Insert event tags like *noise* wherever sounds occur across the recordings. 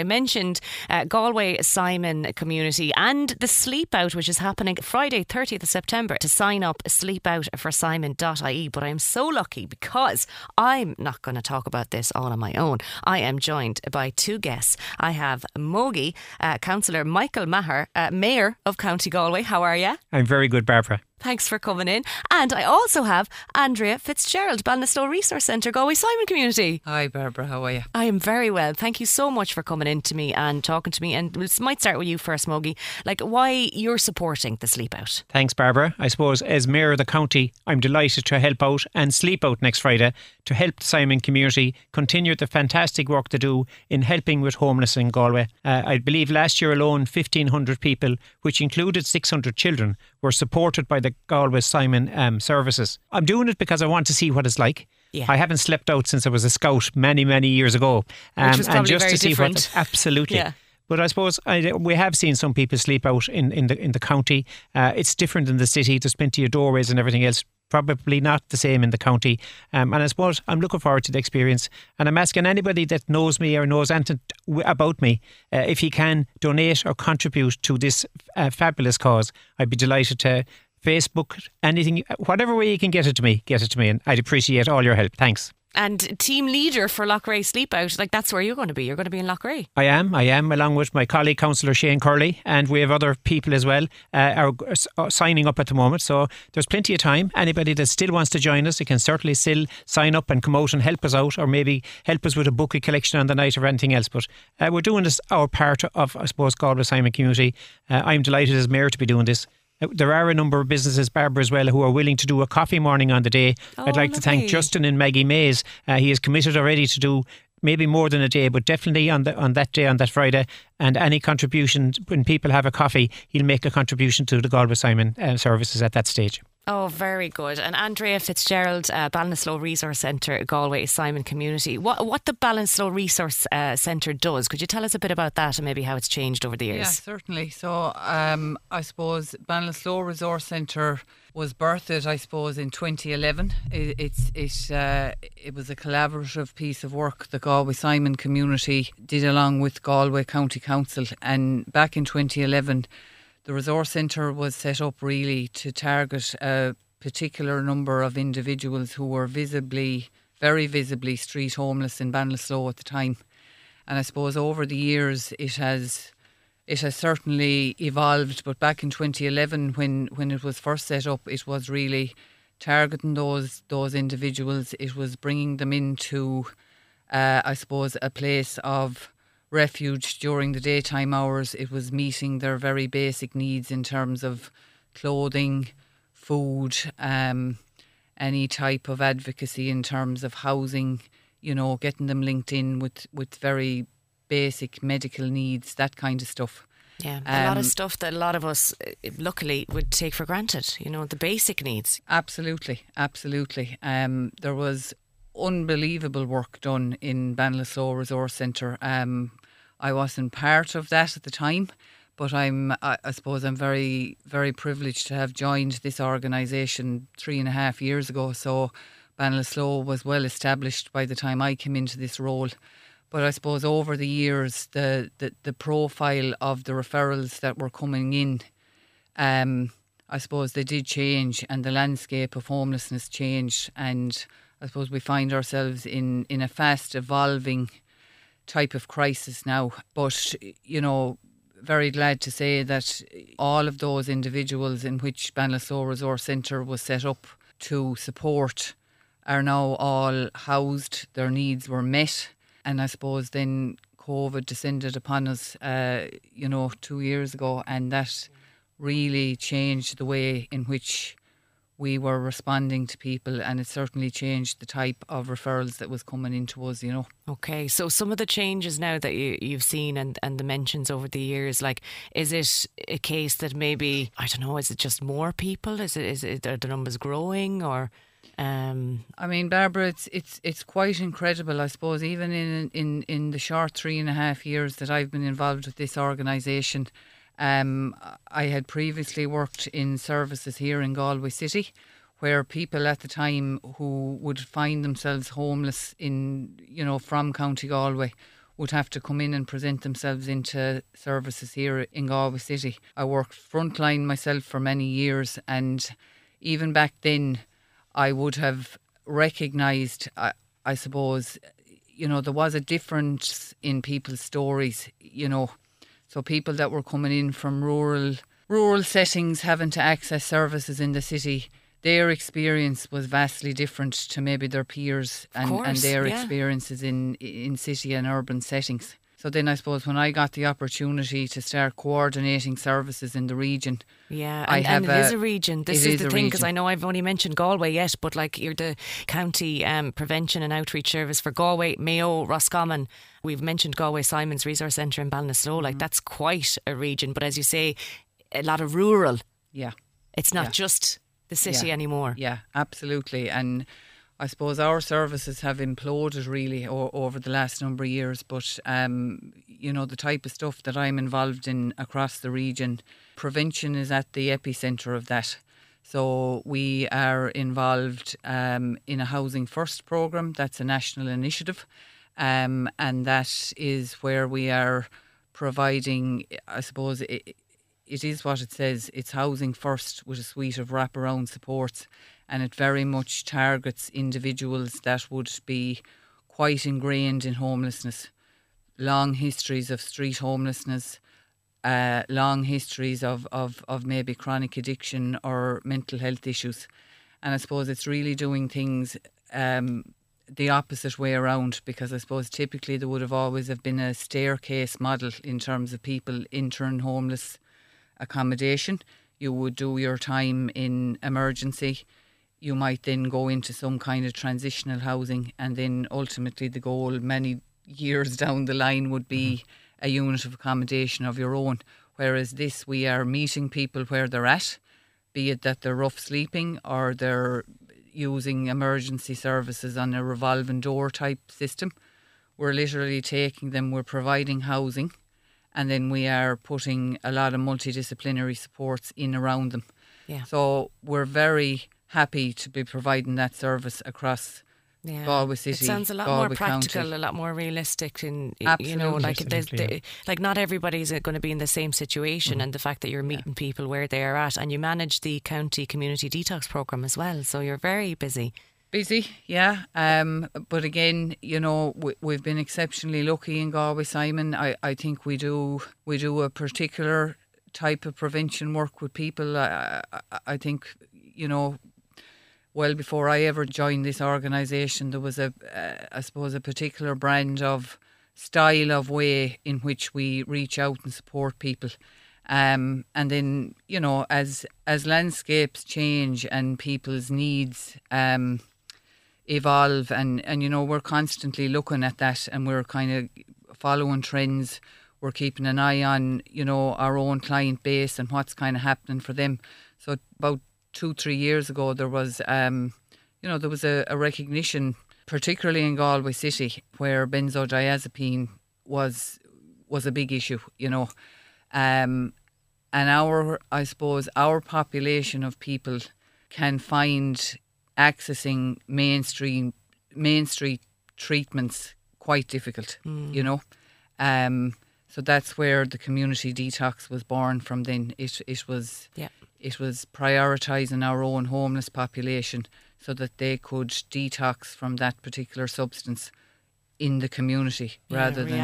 I mentioned uh, Galway Simon community and the sleep out, which is happening Friday, 30th of September. To sign up, sleep out for simon.ie. But I'm so lucky because I'm not going to talk about this all on my own. I am joined by two guests. I have Mogi, uh, Councillor Michael Maher, uh, Mayor of County Galway. How are you? I'm very good, Barbara. Thanks for coming in. And I also have Andrea Fitzgerald, Ballinasloe Resource Centre, Galway Simon Community. Hi, Barbara. How are you? I am very well. Thank you so much for coming in to me and talking to me. And this might start with you first, Mogi. Like, why you're supporting the Sleep Out? Thanks, Barbara. I suppose as Mayor of the county, I'm delighted to help out and sleep out next Friday to help the Simon community continue the fantastic work they do in helping with homeless in Galway. Uh, I believe last year alone, 1,500 people, which included 600 children, were supported by the Galway Simon um, services. I'm doing it because I want to see what it's like. Yeah. I haven't slept out since I was a scout many, many years ago. Which was and just very to see different. what absolutely. Yeah. But I suppose I, we have seen some people sleep out in, in the in the county. Uh, it's different in the city. There's plenty of doorways and everything else. Probably not the same in the county. Um, and I suppose I'm looking forward to the experience. And I'm asking anybody that knows me or knows anything about me uh, if he can donate or contribute to this uh, fabulous cause. I'd be delighted to. Facebook, anything, whatever way you can get it to me, get it to me, and I'd appreciate all your help. Thanks. And team leader for Loughrea Sleepout. Like that's where you're going to be. You're going to be in Loughrea. I am, I am, along with my colleague, Councillor Shane Curley, and we have other people as well uh, are uh, signing up at the moment. So there's plenty of time. Anybody that still wants to join us, you can certainly still sign up and come out and help us out, or maybe help us with a bookie collection on the night or anything else. But uh, we're doing this our part of, I suppose, God Galway Simon community. Uh, I'm delighted as mayor to be doing this. There are a number of businesses, Barbara as well, who are willing to do a coffee morning on the day. Oh, I'd like to thank. Justin and Maggie Mays. Uh, he is committed already to do maybe more than a day, but definitely on the on that day, on that Friday. And any contribution when people have a coffee, he'll make a contribution to the Galway Simon uh, services at that stage. Oh, very good. And Andrea Fitzgerald, uh, Ballinasloe Resource Centre, Galway Simon Community. What what the Ballinasloe Resource uh, Centre does? Could you tell us a bit about that and maybe how it's changed over the years? Yeah, certainly. So, um, I suppose Ballinasloe Resource Centre was birthed, I suppose, in 2011. It, it's it uh, it was a collaborative piece of work the Galway Simon community did along with Galway County Council, and back in 2011, the resource centre was set up really to target a particular number of individuals who were visibly, very visibly, street homeless in Ballinasloe at the time. And I suppose over the years it has it has certainly evolved. But back in 2011, when when it was first set up, it was really targeting those those individuals. It was bringing them into, uh, I suppose, a place of refuge during the daytime hours. It was meeting their very basic needs in terms of clothing, food, um, any type of advocacy in terms of housing. You know, getting them linked in with with very basic medical needs, that kind of stuff. Yeah, a lot of Um, stuff that a lot of us, uh, luckily, would take for granted. You know, the basic needs. Absolutely, absolutely. Um, there was unbelievable work done in Ballinasloe Resource Centre. Um, I wasn't part of that at the time, but I'm. I, I suppose I'm very, very privileged to have joined this organisation three and a half years ago. So, Ballinasloe was well established by the time I came into this role. But I suppose over the years, the, the, the profile of the referrals that were coming in um, I suppose they did change and the landscape of homelessness changed and I suppose we find ourselves in, in a fast evolving type of crisis now. But, you know, very glad to say that all of those individuals in which Ballinasloe Resource Centre was set up to support are now all housed, their needs were met. And I suppose then COVID descended upon us, uh, you know, two years ago, and that really changed the way in which we were responding to people, and it certainly changed the type of referrals that was coming into us, you know. Okay, so some of the changes now that you, you've seen and, and the mentions over the years, like, is it a case that maybe, I don't know, is it just more people? Is it, is it, are the numbers growing or, um, I mean, Barbara, it's it's it's quite incredible. I suppose even in in in the short three and a half years that I've been involved with this organisation, um, I had previously worked in services here in Galway City, where people at the time who would find themselves homeless in you know from County Galway would have to come in and present themselves into services here in Galway City. I worked frontline myself for many years, and even back then, I would have recognised, I, I suppose, you know, there was a difference in people's stories, you know. So people that were coming in from rural rural settings having to access services in the city their experience was vastly different to maybe their peers and, course, and their yeah. experiences in in city and urban settings. So then I suppose when I got the opportunity to start coordinating services in the region, Yeah, I and, have and it is a- a region. This is is the thing because. I know I've only mentioned Galway yet, but like you're the county um, prevention and outreach service for Galway, Mayo, Roscommon. We've mentioned Galway Simons Resource Centre in Ballinasloe. Like that's quite a region, but as you say, a lot of rural. yeah, It's not Yeah. just the city Yeah. anymore. Yeah, absolutely. And I suppose our services have imploded really o- over the last number of years. But, um, you know, the type of stuff that I'm involved in across the region, prevention is at the epicentre of that. So we are involved um, in a Housing First programme. That's a national initiative. Um, and that is where we are providing, I suppose, i it is what it says. It's housing first with a suite of wraparound supports, and it very much targets individuals that would be quite ingrained in homelessness, long histories of street homelessness, uh, long histories of, of, of maybe chronic addiction or mental health issues. And I suppose it's really doing things um, the opposite way around because I suppose typically there would have always have been a staircase model in terms of people entering homeless accommodation. You would do your time in emergency. You might then go into some kind of transitional housing, and then ultimately the goal, many years *laughs* down the line, would be mm-hmm. a unit of accommodation of your own. Whereas this, we are meeting people where they're at, be it that they're rough sleeping or they're using emergency services on a revolving door type system. We're literally taking them, we're providing housing, and then we are putting a lot of multidisciplinary supports in around them. Yeah. So we're very happy to be providing that service across Yeah. Galway City, It sounds a lot Galway more practical, County. a lot more realistic, and y- you know, like Absolutely, like not everybody's going to be in the same situation, Mm-hmm. and the fact that you're meeting people where they are at, and you manage the county community detox program as well, so you're very busy. Busy, yeah. Um, but again, you know, we, we've been exceptionally lucky in Galway, Simon. I, I think we do we do a particular type of prevention work with people. I, I, I think, you know, well before I ever joined this organisation, there was a, uh, I suppose, a particular brand of style of way in which we reach out and support people. Um, and then, you know, as as landscapes change and people's needs um, evolve, and, and you know, we're constantly looking at that, and we're kind of following trends. We're keeping an eye on, you know, our own client base and what's kind of happening for them. So about two, three years ago, there was, um, you know, there was a, a recognition, particularly in Galway City, where benzodiazepine was was a big issue. You know, um, and our, I suppose, our population of people can find accessing mainstream mainstream treatments quite difficult. You know, um, so that's where the community detox was born from. Then it it was Yeah. It was prioritising our own homeless population so that they could detox from that particular substance in the community Yeah, rather than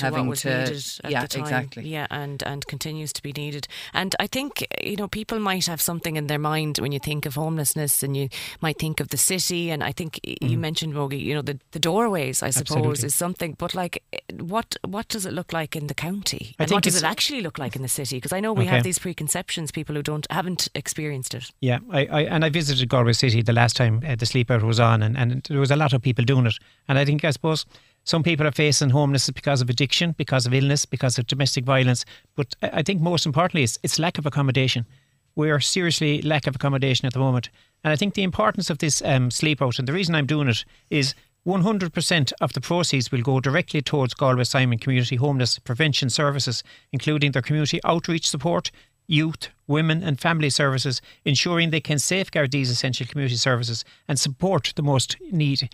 having to yeah exactly Yeah, and and continues to be needed. And I think you know people might have something in their mind when you think of homelessness, and you might think of the city. And I think y you mentioned Mogi, you know, the, the doorways. I suppose Absolutely. is something. But like, what what does it look like in the county? I And what does it actually look like in the city? Because I know we Okay. have these preconceptions. People who don't haven't experienced it. Yeah, I, I and I visited Galway City the last time uh, the sleep out was on, and, and there was a lot of people doing it. And I think, I suppose, some people are facing homelessness because of addiction, because of illness, because of domestic violence. But I think most importantly, it's, it's lack of accommodation. We are seriously lack of accommodation at the moment. And I think the importance of this um, sleep out, and the reason I'm doing it is 100% of the proceeds will go directly towards Galway Simon Community Homeless Prevention Services, including their community outreach support, youth, women, and family services, ensuring they can safeguard these essential community services and support the most need,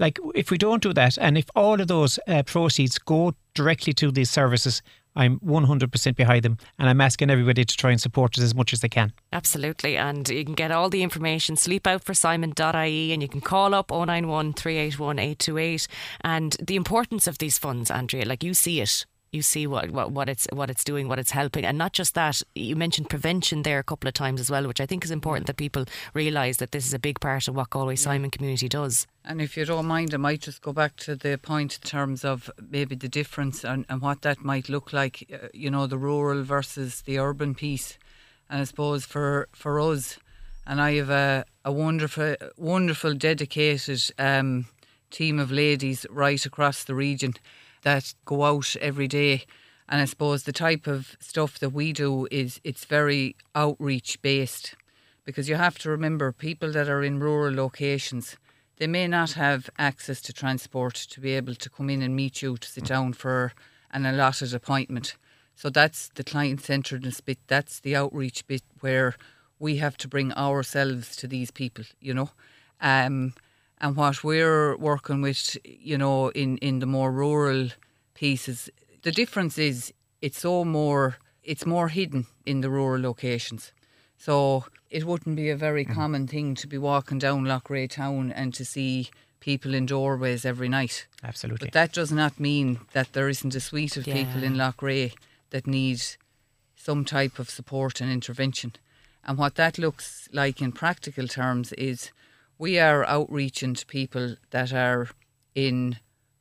like if we don't do that, and if all of those uh, proceeds go directly to these services, I'm 100% behind them and I'm asking everybody to try and support it as much as they can. Absolutely. And you can get all the information, sleepoutforsimon.ie, and you can call up 091 381 828. And the importance of these funds, Andrea, like you see it you see what, what, what it's what it's doing, what it's helping, and not just that. You mentioned prevention there a couple of times as well, which I think is important that people realise that this is a big part of what Galway Simon community does. And if you don't mind, I might just go back to the point in terms of maybe the difference and, and what that might look like. Uh, you know, the rural versus the urban piece, and I suppose for for us, and I have a, a wonderful, wonderful, dedicated um, team of ladies right across the region that go out every day. And I suppose the type of stuff that we do is it's very outreach based because you have to remember people that are in rural locations, they may not have access to transport to be able to come in and meet you to sit down for an allotted appointment. So that's the client centeredness bit, that's the outreach bit where we have to bring ourselves to these people, you know. Um, and what we're working with, you know, in, in the more rural pieces, the difference is it's so more it's more hidden in the rural locations. So it wouldn't be a very mm. common thing to be walking down Loughrea town and to see people in doorways every night. Absolutely. But that does not mean that there isn't a suite of yeah. people in Loughrea that need some type of support and intervention. And what that looks like in practical terms is we are outreaching to people that are in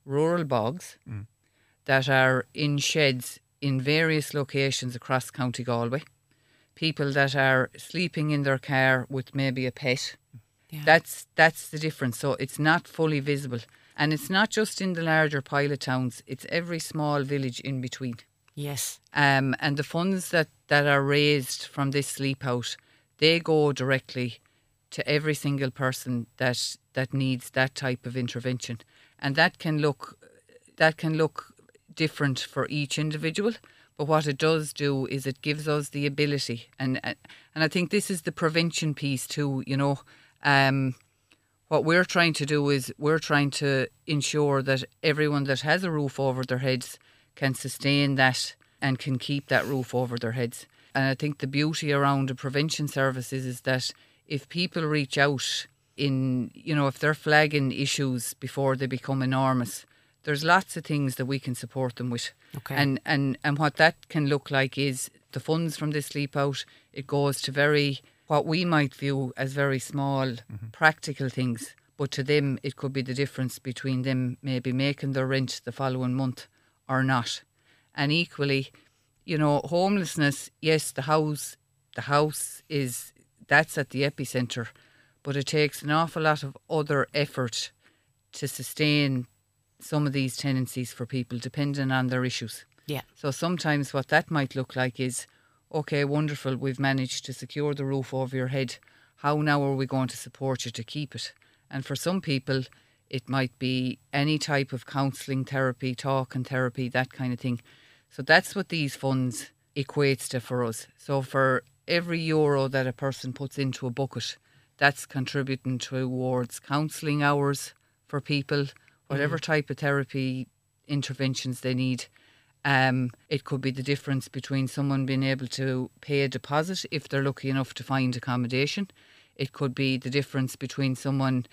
rural bogs, mm. that are in sheds in various locations across County Galway, people that are sleeping in their car with maybe a pet. Yeah. That's that's the difference. So it's not fully visible. And it's not just in the larger pilot towns, it's every small village in between. Yes. Um, and the funds that, that are raised from this sleep out, they go directly to every single person that that needs that type of intervention, and that can look that can look different for each individual. But what it does do is it gives us the ability, and and I think this is the prevention piece too. You know, um, what we're trying to do is we're trying to ensure that everyone that has a roof over their heads can sustain that and can keep that roof over their heads. And I think the beauty around the prevention services is that if people reach out in, you know, if they're flagging issues before they become enormous, there's lots of things that we can support them with. Okay. And, and, and what that can look like is the funds from this sleep out, it goes to very, what we might view as very small mm-hmm. practical things. But to them, it could be the difference between them maybe making their rent the following month or not. And equally, you know, homelessness, yes, the house, the house is that's at the epicenter. But it takes an awful lot of other effort to sustain some of these tenancies for people, depending on their issues. Yeah. So sometimes what that might look like is, okay, wonderful, we've managed to secure the roof over your head. How now are we going to support you to keep it? And for some people, it might be any type of counselling, therapy, talk and therapy, that kind of thing. So that's what these funds equates to for us. So for every euro that a person puts into a bucket, that's contributing towards counselling hours for people, whatever mm. type of therapy interventions they need. Um, it could be the difference between someone being able to pay a deposit if they're lucky enough to find accommodation. It could be the difference between someone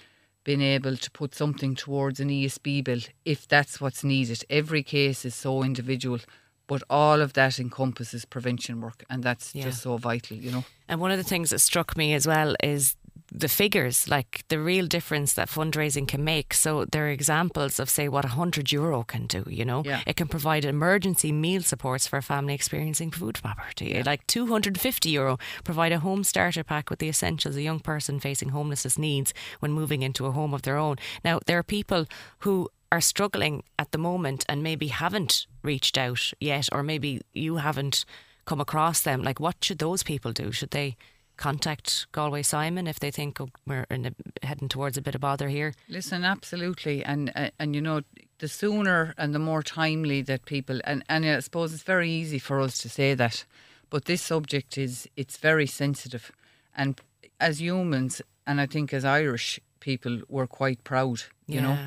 being able to put something towards an ESB bill if that's what's needed. Every case is so individual. But all of that encompasses prevention work, and that's yeah. just so vital, you know. And one of the things that struck me as well is the figures, like the real difference that fundraising can make. So there are examples of, say, what a 100 euro can do, you know? Yeah. It can provide emergency meal supports for a family experiencing food poverty. Yeah. Like 250 euro, provide a home starter pack with the essentials a young person facing homelessness needs when moving into a home of their own. Now, there are people who are struggling at the moment and maybe haven't reached out yet, or maybe you haven't come across them, like what should those people do? Should they contact Galway Simon if they think oh, we're a, heading towards a bit of bother here? Listen, absolutely, and uh, and you know the sooner and the more timely that people and and I suppose it's very easy for us to say that, but this subject is it's very sensitive, and as humans, and I think as Irish people we're quite proud, you know.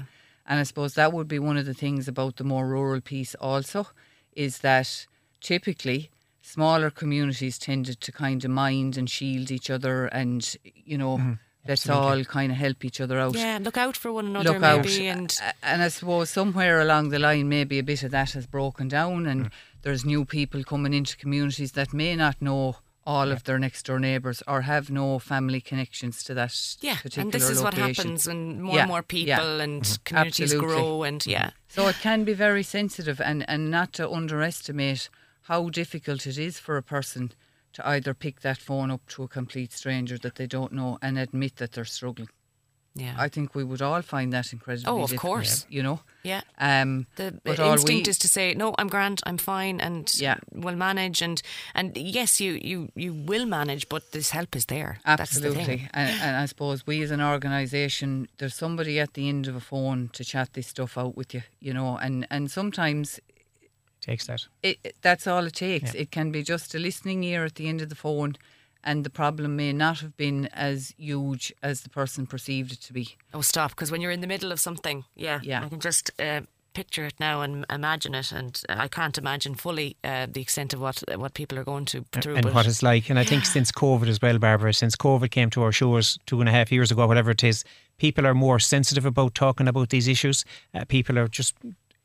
Yeah. And I suppose that would be one of the things about the more rural piece also, is that typically smaller communities tended to kind of mind and shield each other and, you know, let's all kind of help each other out. Yeah, look out for one another, Look out. maybe, and And I suppose somewhere along the line, maybe a bit of that has broken down, and Mm. there's new people coming into communities that may not know all of their next door neighbours or have no family connections to that yeah, particular and this is what happens when more Yeah, and more people yeah. and mm-hmm. communities Absolutely. grow, and mm-hmm. yeah, So it can be very sensitive, and, and not to underestimate how difficult it is for a person to either pick that phone up to a complete stranger that they don't know and admit that they're struggling. Yeah, I think we would all find that incredibly Oh, of difficult, course. You know? yeah. Um, The but instinct we- is to say no. I'm grand. I'm fine, and Yeah. we'll manage. And and yes, you you you will manage, but this help is there. That's the Absolutely. thing. And, and I suppose we as an organisation, there's somebody at the end of a phone to chat this stuff out with you, you know, and, and sometimes Takes that. it, it- that's all it takes. It can be just a listening ear at the end of the phone, and the problem may not have been as huge as the person perceived it to be. Oh, stop! Because when you're in the middle of something, yeah, Yeah. I can just. Uh, Picture it now and imagine it, and I can't imagine fully uh, the extent of what what people are going to through. and but what it's like. And I think since COVID as well, Barbara, since COVID came to our shores two and a half years ago, whatever it is, people are more sensitive about talking about these issues. Uh, people are just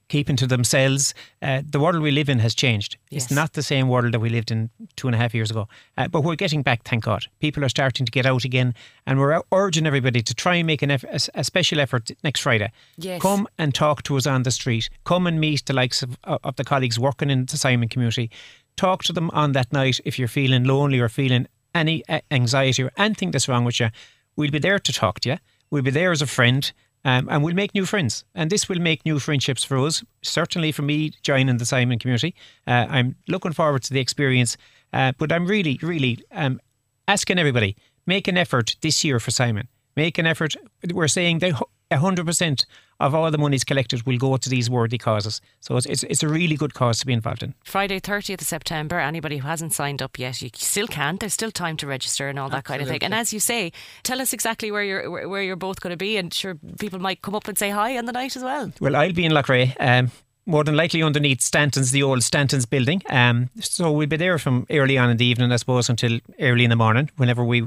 keeping to themselves. Uh, the world we live in has changed. Yes. It's not the same world that we lived in two and a half years ago. Uh, but we're getting back, thank God. People are starting to get out again, and we're urging everybody to try and make an eff- a, special effort next Friday. Yes. Come and talk to us on the street. Come and meet the likes of, of the colleagues working in the Simon community. Talk to them on that night if you're feeling lonely or feeling any anxiety or anything that's wrong with you. We'll be there to talk to you. We'll be there as a friend. Um, and we'll make new friends. And this will make new friendships for us, certainly for me joining the Simon community. Uh, I'm looking forward to the experience. Uh, but I'm really, really um, asking everybody make an effort this year for Simon. Make an effort. We're saying that 100% of all the monies collected will go to these worthy causes. So it's, it's, it's a really good cause to be involved in. Friday, 30th of September, anybody who hasn't signed up yet, you still can't. There's still time to register and all that kind of thing. And as you say, tell us exactly where you're where where you're both going to be, and sure people might come up and say hi on the night as well. Well, I'll be in Loughrea. Um, more than likely underneath Stanton's, the old Stanton's building. Um, so we'll be there from early on in the evening, I suppose, until early in the morning, whenever we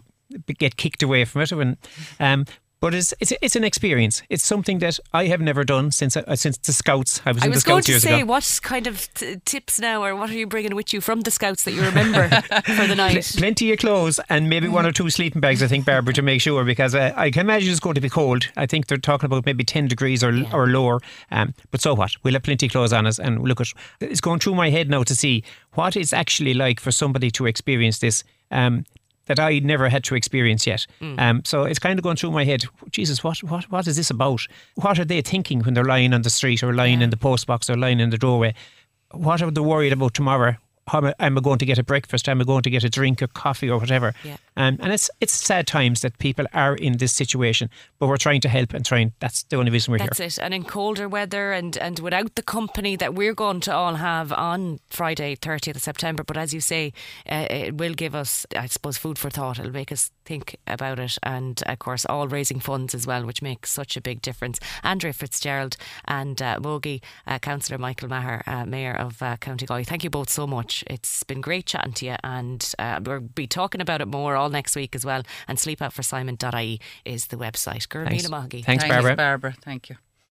get kicked away from it. When, um, but it's, it's it's an experience. It's something that I have never done since uh, since the Scouts. I was I in the was going to say, ago. what kind of t- tips now, or what are you bringing with you from the Scouts that you remember for the *laughs* night? Plenty of clothes and maybe one or two sleeping bags, I think, Barbara, to make sure, because uh, I can imagine it's going to be cold. I think they're talking about maybe 10 degrees or, or lower. Um, but so what? We'll have plenty of clothes on us. And look, at it's going through my head now to see what it's actually like for somebody to experience this. Um, that I never had to experience yet. Um, so it's kind of going through my head. Jesus, what, what, what is this about? What are they thinking when they're lying on the street or lying in the post box or lying in the doorway? What are they worried about tomorrow? How am I, am I going to get a breakfast? Am I going to get a drink or coffee or whatever? Yeah. Um, and it's it's sad times that people are in this situation, but we're trying to help and trying. That's the only reason we're That's here. That's it. And in colder weather and, and without the company that we're going to all have on Friday, 30th of September. But as you say, uh, it will give us, I suppose, food for thought. It'll make us think about it. And of course, all raising funds as well, which makes such a big difference. Andrea Fitzgerald and uh, Mogi, uh, Councillor Michael Maher, uh, Mayor of uh, County Galway, thank you both so much. It's been great chatting to you. And uh, we'll be talking about it more all next week as well. And sleepoutforsimon.ie is the website. Thanks. Gurmina Mahagi. Thanks, Thanks, Barbara. Barbara. Thank you.